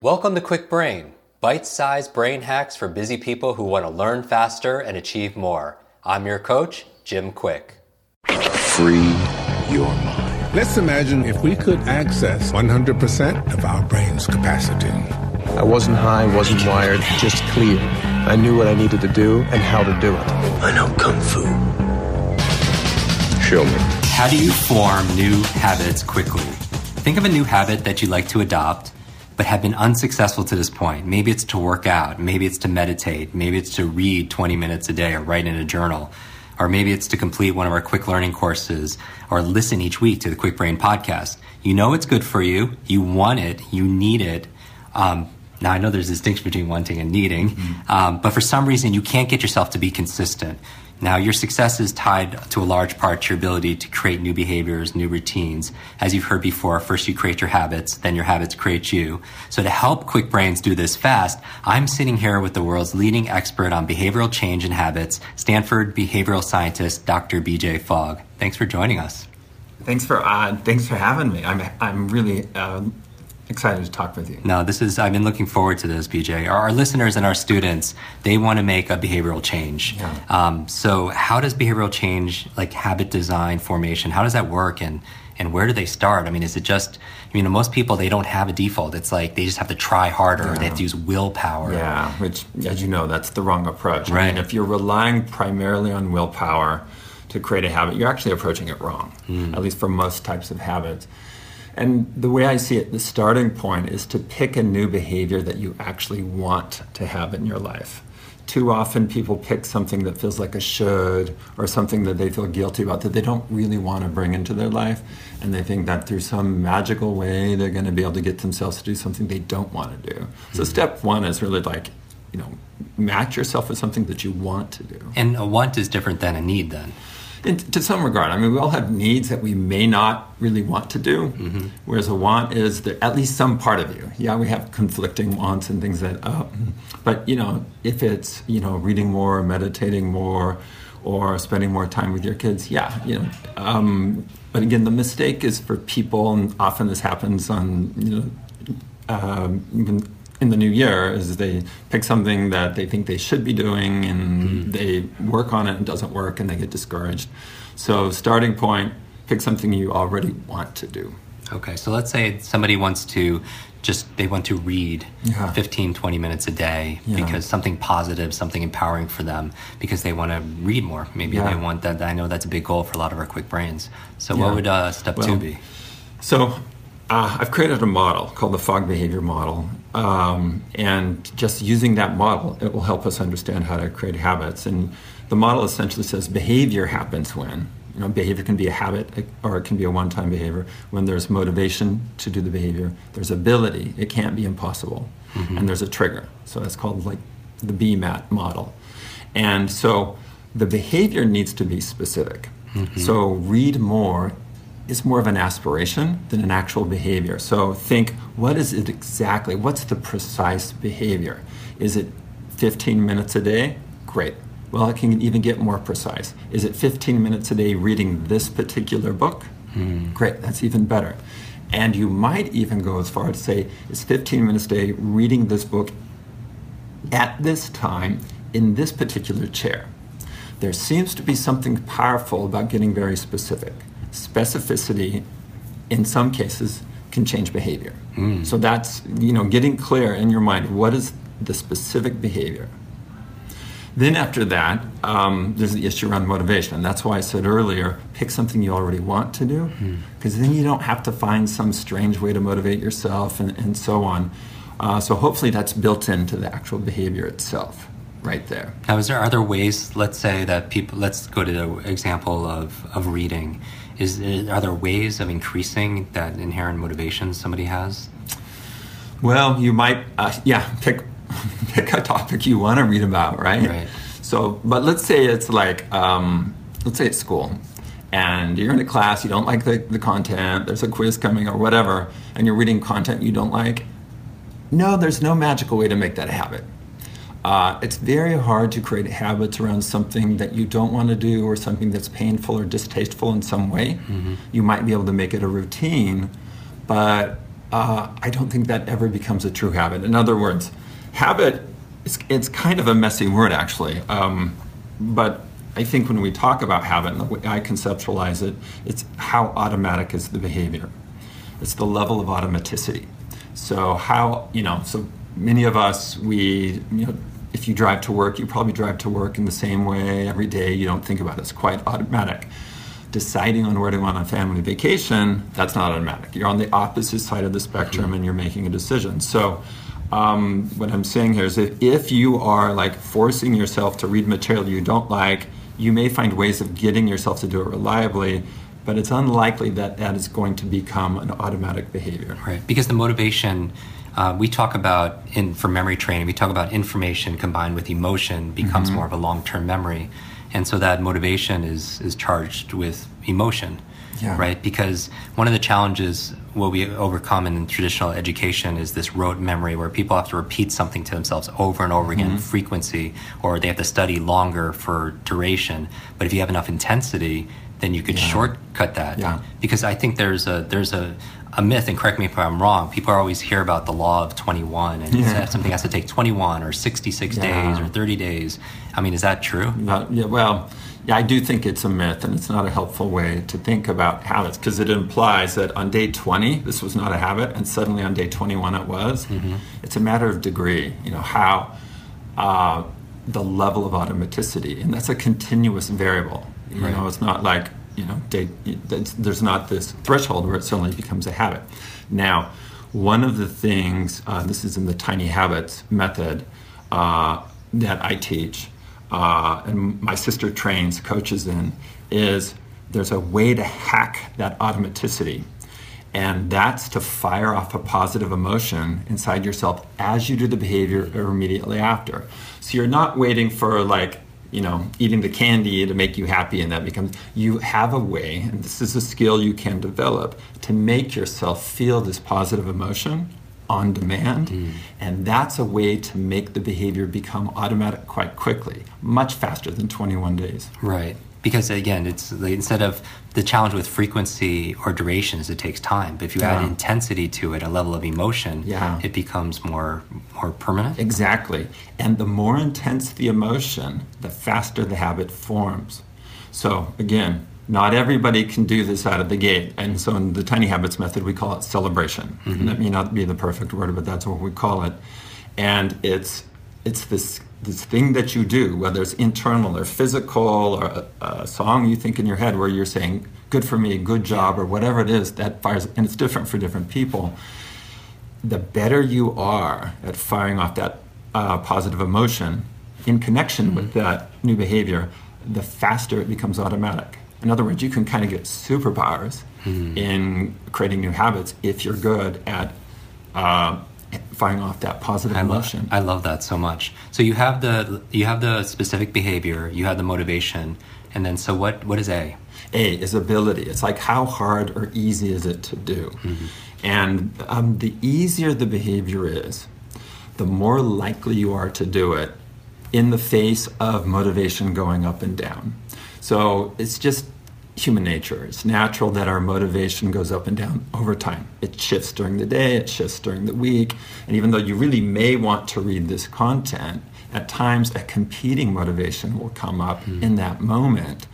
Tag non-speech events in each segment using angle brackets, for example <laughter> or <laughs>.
Welcome to Kwik Brain, bite sized brain hacks for busy people who want to learn faster and achieve more. I'm your coach, Jim Kwik. Free your mind. Let's imagine if we could access 100% of our brain's capacity. I wasn't high, wasn't wired, just clear. I knew what I needed to do and how to do it. I know Kung Fu. Show me. How do you form new habits quickly? Think of a new habit that you'd like to adopt but have been unsuccessful to this point. Maybe it's to work out, maybe it's to meditate, maybe it's to read 20 minutes a day or write in a journal, or maybe it's to complete one of our Kwik Learning courses or listen each week to the Kwik Brain podcast. You know it's good for you, you want it, you need it. Um, now I know there's a distinction between wanting and needing, mm-hmm. um, but for some reason you can't get yourself to be consistent. Now, your success is tied to a large part to your ability to create new behaviors, new routines. As you've heard before, first you create your habits, then your habits create you. So to help Kwik Brains do this fast, I'm sitting here with the world's leading expert on behavioral change and habits, Stanford behavioral scientist, Dr. BJ Fogg. Thanks for joining us. Thanks for uh, thanks for having me. I'm I'm really uh, excited to talk with you. No, this is, I've been looking forward to this, BJ. Our, our listeners and our students, they want to make a behavioral change. Yeah. Um, so, how does behavioral change, like habit design, formation, how does that work? And, and where do they start? I mean, is it just, you know, most people, they don't have a default. It's like they just have to try harder. Yeah. They have to use willpower. Yeah, which, as you know, that's the wrong approach. Right. I mean, if you're relying primarily on willpower to create a habit, you're actually approaching it wrong, mm. at least for most types of habits. And the way I see it, the starting point is to pick a new behavior that you actually want to have in your life. Too often, people pick something that feels like a should or something that they feel guilty about that they don't really want to bring into their life. And they think that through some magical way, they're going to be able to get themselves to do something they don't want to do. Mm-hmm. So, step one is really like, you know, match yourself with something that you want to do. And a want is different than a need, then in, to some regard. I mean, we all have needs that we may not really want to do, mm-hmm. whereas a want is that at least some part of you. Yeah, we have conflicting wants and things that, uh, but you know, if it's you know reading more, meditating more, or spending more time with your kids, yeah, you know. Um, but again, the mistake is for people, and often this happens on you know. Um, even in the new year is they pick something that they think they should be doing and mm. they work on it and it doesn't work and they get discouraged. So starting point, pick something you already want to do. Okay, so let's say somebody wants to just they want to read yeah. 15 20 minutes a day yeah. because something positive something empowering for them because they want to read more maybe yeah. they want that i know that's a big goal for a lot of our Kwik Brains so what would uh, step well, two be so uh, I've created a model called the Fogg Behavior Model. Um, and just using that model, it will help us understand how to create habits. And the model essentially says behavior happens when. You know, behavior can be a habit or it can be a one time behavior. When there's motivation to do the behavior, there's ability, it can't be impossible. Mm-hmm. And there's a trigger. So that's called like the BMAT model. And so the behavior needs to be specific. Mm-hmm. So read more is more of an aspiration than an actual behavior. So think, what is it exactly? What's the precise behavior? Is it 15 minutes a day? Great. Well, it can even get more precise. Is it 15 minutes a day reading this particular book? Hmm. Great, that's even better. And you might even go as far as to say, it's 15 minutes a day reading this book at this time in this particular chair. There seems to be something powerful about getting very specific specificity in some cases can change behavior. Mm. So that's you know getting clear in your mind what is the specific behavior. Then after that, um, there's the issue around motivation, and that's why I said earlier, pick something you already want to do, because mm. then you don't have to find some strange way to motivate yourself and, and so on. Uh, so hopefully that's built into the actual behavior itself right there. Now, is there other ways? Let's say that people. Let's go to the example of of reading. Is are there ways of increasing that inherent motivation somebody has? Well, you might, uh, yeah, pick <laughs> pick a topic you want to read about, right? Right. So, but let's say it's like, um, let's say it's school, and you're in a class, you don't like the, the content, there's a quiz coming or whatever, and you're reading content you don't like. No, there's no magical way to make that a habit. Uh, it's very hard to create habits around something that you don't want to do or something that's painful or distasteful in some way. Mm-hmm. You might be able to make it a routine, but uh, I don't think that ever becomes a true habit. In other words, habit it's, it's kind of a messy word actually, um, but I think when we talk about habit and the way I conceptualize it, it's how automatic is the behavior. It's the level of automaticity. So how you know so many of us we you know if you drive to work, you probably drive to work in the same way every day. You don't think about it. It's quite automatic. Deciding on where to go on a family vacation, that's not automatic. You're on the opposite side of the spectrum and you're making a decision. So, um, what I'm saying here is that if you are like forcing yourself to read material you don't like, you may find ways of getting yourself to do it reliably, but it's unlikely that that is going to become an automatic behavior. Right, because the motivation uh, we talk about in for memory training we talk about information combined with emotion becomes mm-hmm. more of a long-term memory and so that motivation is is charged with emotion yeah. right because one of the challenges what we overcome in traditional education is this rote memory where people have to repeat something to themselves over and over again mm-hmm. frequency or they have to study longer for duration but if you have enough intensity then you could yeah. shortcut that yeah. because i think there's a there's a a myth, and correct me if I'm wrong. People always hear about the law of 21, and yeah. something has to take 21 or 66 yeah. days or 30 days. I mean, is that true? yeah, well, yeah, I do think it's a myth, and it's not a helpful way to think about habits because it implies that on day 20 this was not a habit, and suddenly on day 21 it was. Mm-hmm. It's a matter of degree. You know how uh, the level of automaticity, and that's a continuous variable. You right. know, it's not like you know, there's not this threshold where it suddenly becomes a habit. Now, one of the things, uh, this is in the tiny habits method uh, that I teach, uh, and my sister trains coaches in, is there's a way to hack that automaticity. And that's to fire off a positive emotion inside yourself as you do the behavior or immediately after. So you're not waiting for like you know, eating the candy to make you happy, and that becomes you have a way, and this is a skill you can develop to make yourself feel this positive emotion on demand, mm. and that's a way to make the behavior become automatic quite quickly, much faster than 21 days. Right because again, it's instead of the challenge with frequency or duration is it takes time. But if you yeah. add intensity to it, a level of emotion, yeah. it becomes more more permanent. Exactly. And the more intense the emotion, the faster the habit forms. So again, not everybody can do this out of the gate. And so in the tiny habits method, we call it celebration. Mm-hmm. That may not be the perfect word, but that's what we call it. And it's it's this this thing that you do, whether it's internal or physical or a, a, song you think in your head where you're saying, good for me, good job, or whatever it is, that fires, and it's different for different people. The better you are at firing off that uh, positive emotion in connection mm-hmm. with that new behavior, the faster it becomes automatic. In other words, you can kind of get superpowers mm-hmm. in creating new habits if you're good at uh, firing off that positive I emotion. Love, I love that so much. So you have the you have the specific behavior, you have the motivation, and then so what what is A? A is ability. It's like how hard or easy is it to do? Mm-hmm. And um, the easier the behavior is, the more likely you are to do it in the face of motivation going up and down. So it's just human nature. It's natural that our motivation goes up and down over time. It shifts during the day, it shifts during the week. And even though you really may want to read this content, at times a competing motivation will come up mm. in that moment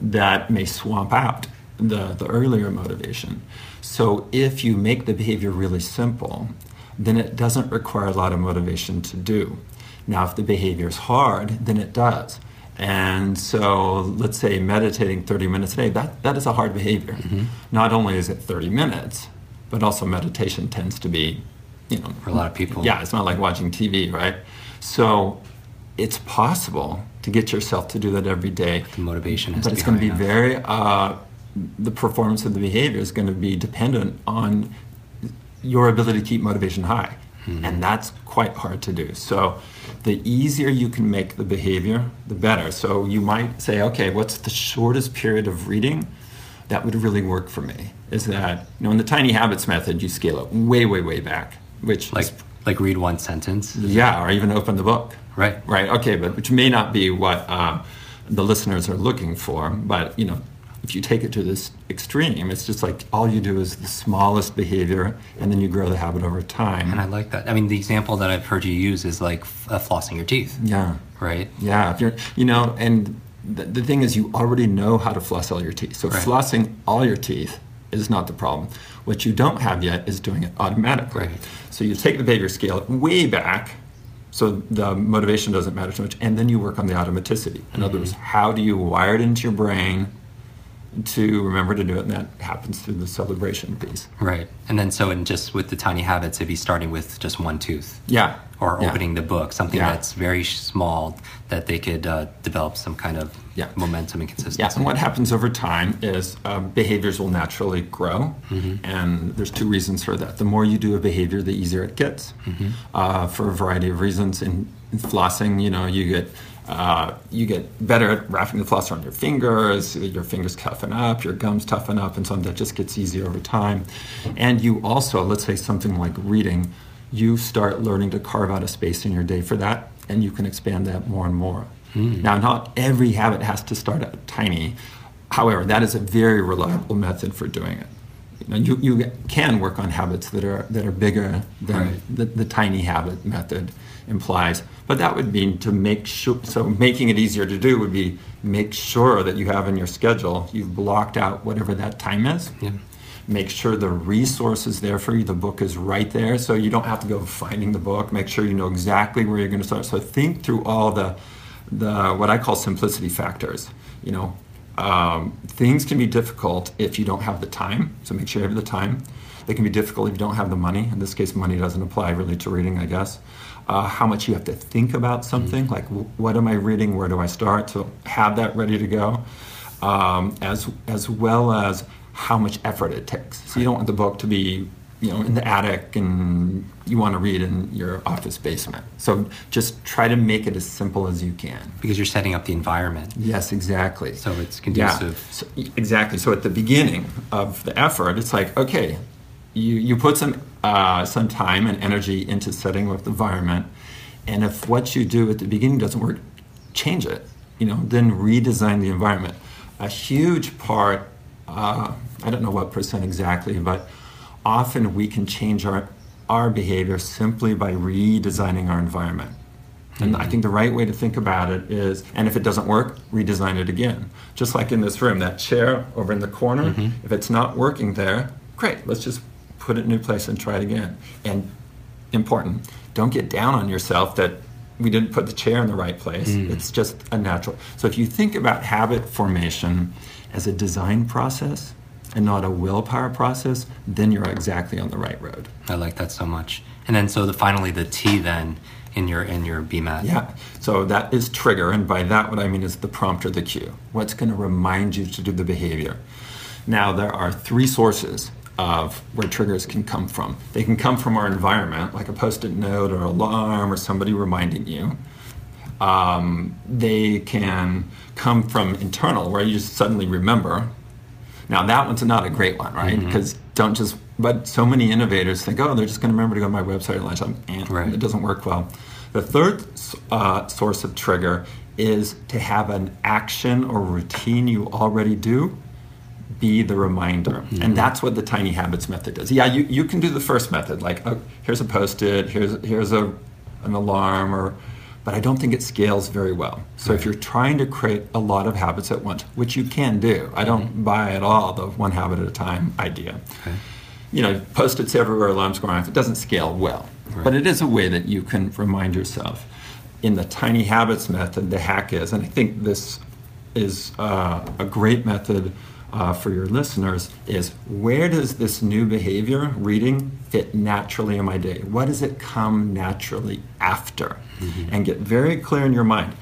that may swamp out the, the earlier motivation. So if you make the behavior really simple, then it doesn't require a lot of motivation to do. Now, if the behavior is hard, then it does. And so, let's say meditating 30 minutes a day, that, that is a hard behavior. Mm-hmm. Not only is it 30 minutes, but also meditation tends to be, you know, for a lot of people. Yeah, it's not like watching TV, right? So, it's possible to get yourself to do that every day. The motivation but it's going to be very, uh, the performance of the behavior is going to be dependent on your ability to keep motivation high. Mm-hmm. And that's quite hard to do. So the easier you can make the behavior, the better. So you might say, okay, what's the shortest period of reading that would really work for me? Is that, you know, in the tiny habits method, you scale it way, way, way back, which like, is, like read one sentence? Yeah, or even open the book. Right. Right. Okay, but which may not be what um, the listeners are looking for, but, you know, if you take it to this extreme, it's just like all you do is the smallest behavior, and then you grow the habit over time. And I like that. I mean, the example that I've heard you use is like uh, flossing your teeth, yeah, right? yeah. If you're, you know, and the, the thing is, you already know how to floss all your teeth. So Right. flossing all your teeth is not the problem. What you don't have yet is doing it automatically. Right. So you take the behavior scale way back, so the motivation doesn't matter too much, and then you work on the automaticity. In other words, how do you wire it into your brain to remember to do it? And that happens through the celebration piece. Right. And then so in just with the tiny habits, it'd be starting with just one tooth. Yeah. Or Yeah. opening the book, something Yeah. that's very small that they could uh, develop some kind of Yeah. momentum and consistency. Yeah, and what happens over time is uh, behaviors will naturally grow, and there's two reasons for that. The more you do a behavior, the easier it gets, uh, for a variety of reasons. In, in flossing, you know, you get uh, you get better at wrapping the floss around your fingers. Your fingers toughen up, your gums toughen up, and so on. That just gets easier over time. And you also, let's say something like reading, you start learning to carve out a space in your day for that, and you can expand that more and more. Now, not every habit has to start out tiny. However, that is a very reliable method for doing it. You, know, you, you can work on habits that are that are bigger than Right. the, the tiny habit method implies. But that would mean to make sure. So making it easier to do would be make sure that you have in your schedule you've blocked out whatever that time is. Yeah. Make sure the resource is there for you. The book is right there, so you don't have to go finding the book. Make sure you know exactly where you're going to start. So think through all the the what I call simplicity factors. You know, um, things can be difficult if you don't have the time. So make sure you have the time. They can be difficult if you don't have the money. In this case, money doesn't apply really to reading, I guess. Uh, how much you have to think about something, like w- what am I reading? Where do I start? So have that ready to go, um, as as well as how much effort it takes. So you don't want the book to be you know in the attic and you want to read in your office basement. So just try to make it as simple as you can. Because you're setting up the environment. Yes, exactly. So it's Yeah, conducive. so, exactly. So at the beginning of the effort, it's like, okay, you, you put some uh, some time and energy into setting up the environment, and if what you do at the beginning doesn't work, change it. You know, then redesign the environment. A huge part, uh, I don't know what percent exactly, but often we can change our our behavior simply by redesigning our environment. And I think the right way to think about it is, and if it doesn't work, redesign it again. Just like in this room, that chair over in the corner, if it's not working there, great, let's just put it in a new place and try it again. And important, don't get down on yourself that we didn't put the chair in the right place. Mm. It's just a natural. So if you think about habit formation as a design process and not a willpower process, then you're exactly on the right road. I like that so much. And then so the finally the T then in your in your BMAT. Yeah. So that is trigger, and by that what I mean is the prompt or the cue. What's going to remind you to do the behavior? Now there are three sources of where triggers can come from. They can come from our environment, like a post-it note or alarm or somebody reminding you. Um, they can come from internal, where you just suddenly remember. Now that one's not a great one, right? Because don't just. But so many innovators think, oh, they're just going to remember to go to my website at lunchtime, and Right. it doesn't work well. The third uh, source of trigger is to have an action or routine you already do be the reminder. And that's what the tiny habits method does. Yeah, you, you can do the first method, like oh, here's a post-it, here's here's a an alarm or but I don't think it scales very well. So if you're trying to create a lot of habits at once, which you can do, I don't buy at all the one habit at a time idea. Okay. You know, post-its everywhere, alarms going off. It doesn't scale well, but it is a way that you can remind yourself. In the tiny habits method, the hack is, and I think this is uh, a great method uh, for your listeners, is where does this new behavior, reading, fit naturally in my day? What does it come naturally after? And get very clear in your mind.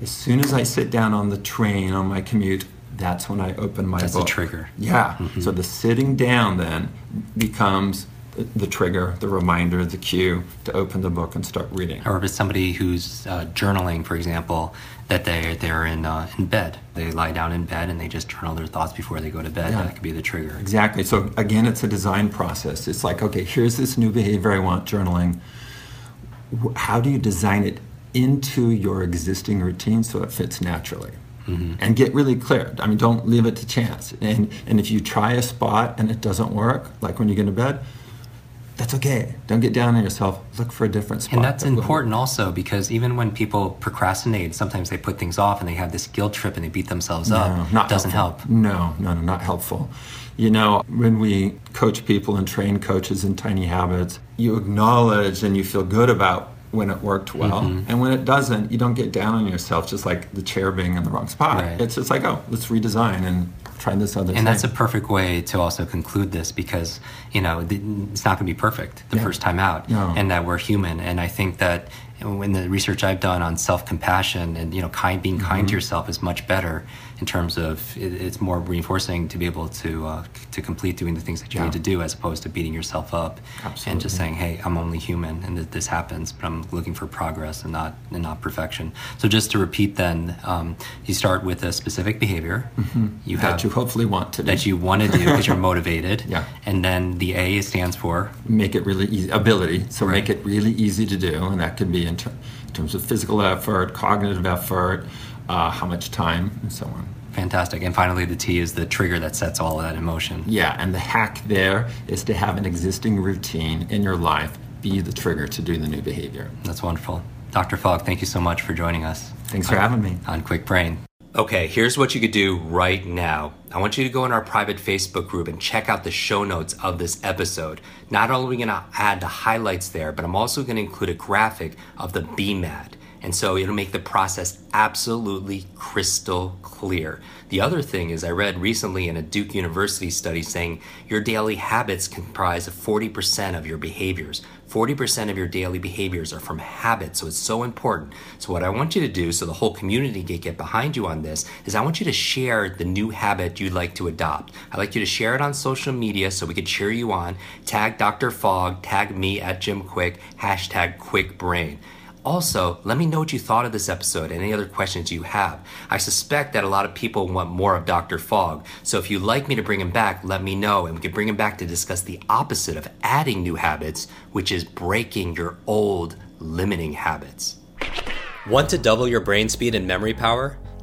As soon as I sit down on the train on my commute, that's when I open my book. That's book. trigger. Yeah. So the sitting down then becomes the- the trigger, the reminder, the cue to open the book and start reading. Or if it's somebody who's uh, journaling, for example, that they they're in uh, in bed, they lie down in bed and they just journal their thoughts before they go to bed. Yeah. That could be the trigger. Exactly. So again, it's a design process. It's like, okay, here's this new behavior I want journaling. How do you design it into your existing routine so it fits naturally? and get really clear. I mean, don't leave it to chance. And and if you try a spot and it doesn't work, like when you get to bed, that's okay. Don't get down on yourself. Look for a different spot. And that's that important also because even when people procrastinate, sometimes they put things off and they have this guilt trip and they beat themselves No, up. not doesn't helpful. help. No, no, no, not helpful. You know, when we coach people and train coaches in tiny habits, you acknowledge and you feel good about when it worked well. Mm-hmm. And when it doesn't, you don't get down on yourself, just like the chair being in the wrong spot. Right. It's just like, oh, let's redesign and try this other thing. And that's a perfect way to also conclude this because, you know, it's not going to be perfect the Yeah. first time out No. and that we're human. And I think that in the research I've done on self compassion and, you know, kind, being kind Mm-hmm. to yourself is much better in terms of it, it's more reinforcing to be able to, uh, to complete doing the things that you Yeah. need to do as opposed to beating yourself up and just saying, hey, I'm only human and that this happens, but I'm looking for progress and not, and not perfection. So just to repeat then, um, you start with a specific behavior. You have that you hopefully want to do. that you want to do because you're motivated. <laughs> Yeah. And then the A stands for make it really easy ability so Right. make it really easy to do and that could be in, ter- in terms of physical effort cognitive effort uh, how much time and so on fantastic. And finally, the T is the trigger that sets all of that in motion. yeah and the hack there is to have an existing routine in your life be the trigger to do the new behavior That's wonderful. Dr. Fogg, thank you so much for joining us thanks for having me on Kwik Brain. Okay, here's what you could do right now. I want you to go in our private Facebook group and check out the show notes of this episode. Not only are we going to add the highlights there, but I'm also going to include a graphic of the BMAT. And so it'll make the process absolutely crystal clear. The other thing is, I read recently in a Duke University study saying your daily habits comprise of 40% of your behaviors. 40% of your daily behaviors are from habits, so it's so important. So, what I want you to do, so the whole community can get behind you on this, is I want you to share the new habit you'd like to adopt. I'd like you to share it on social media so we could cheer you on. Tag Dr. Fogg, tag me at Jim Kwik, hashtag Kwik Brain. Also, let me know what you thought of this episode and any other questions you have. I suspect that a lot of people want more of Dr. Fogg, so if you'd like me to bring him back, let me know and we can bring him back to discuss the opposite of adding new habits, which is breaking your old limiting habits. Want to double your brain speed and memory power?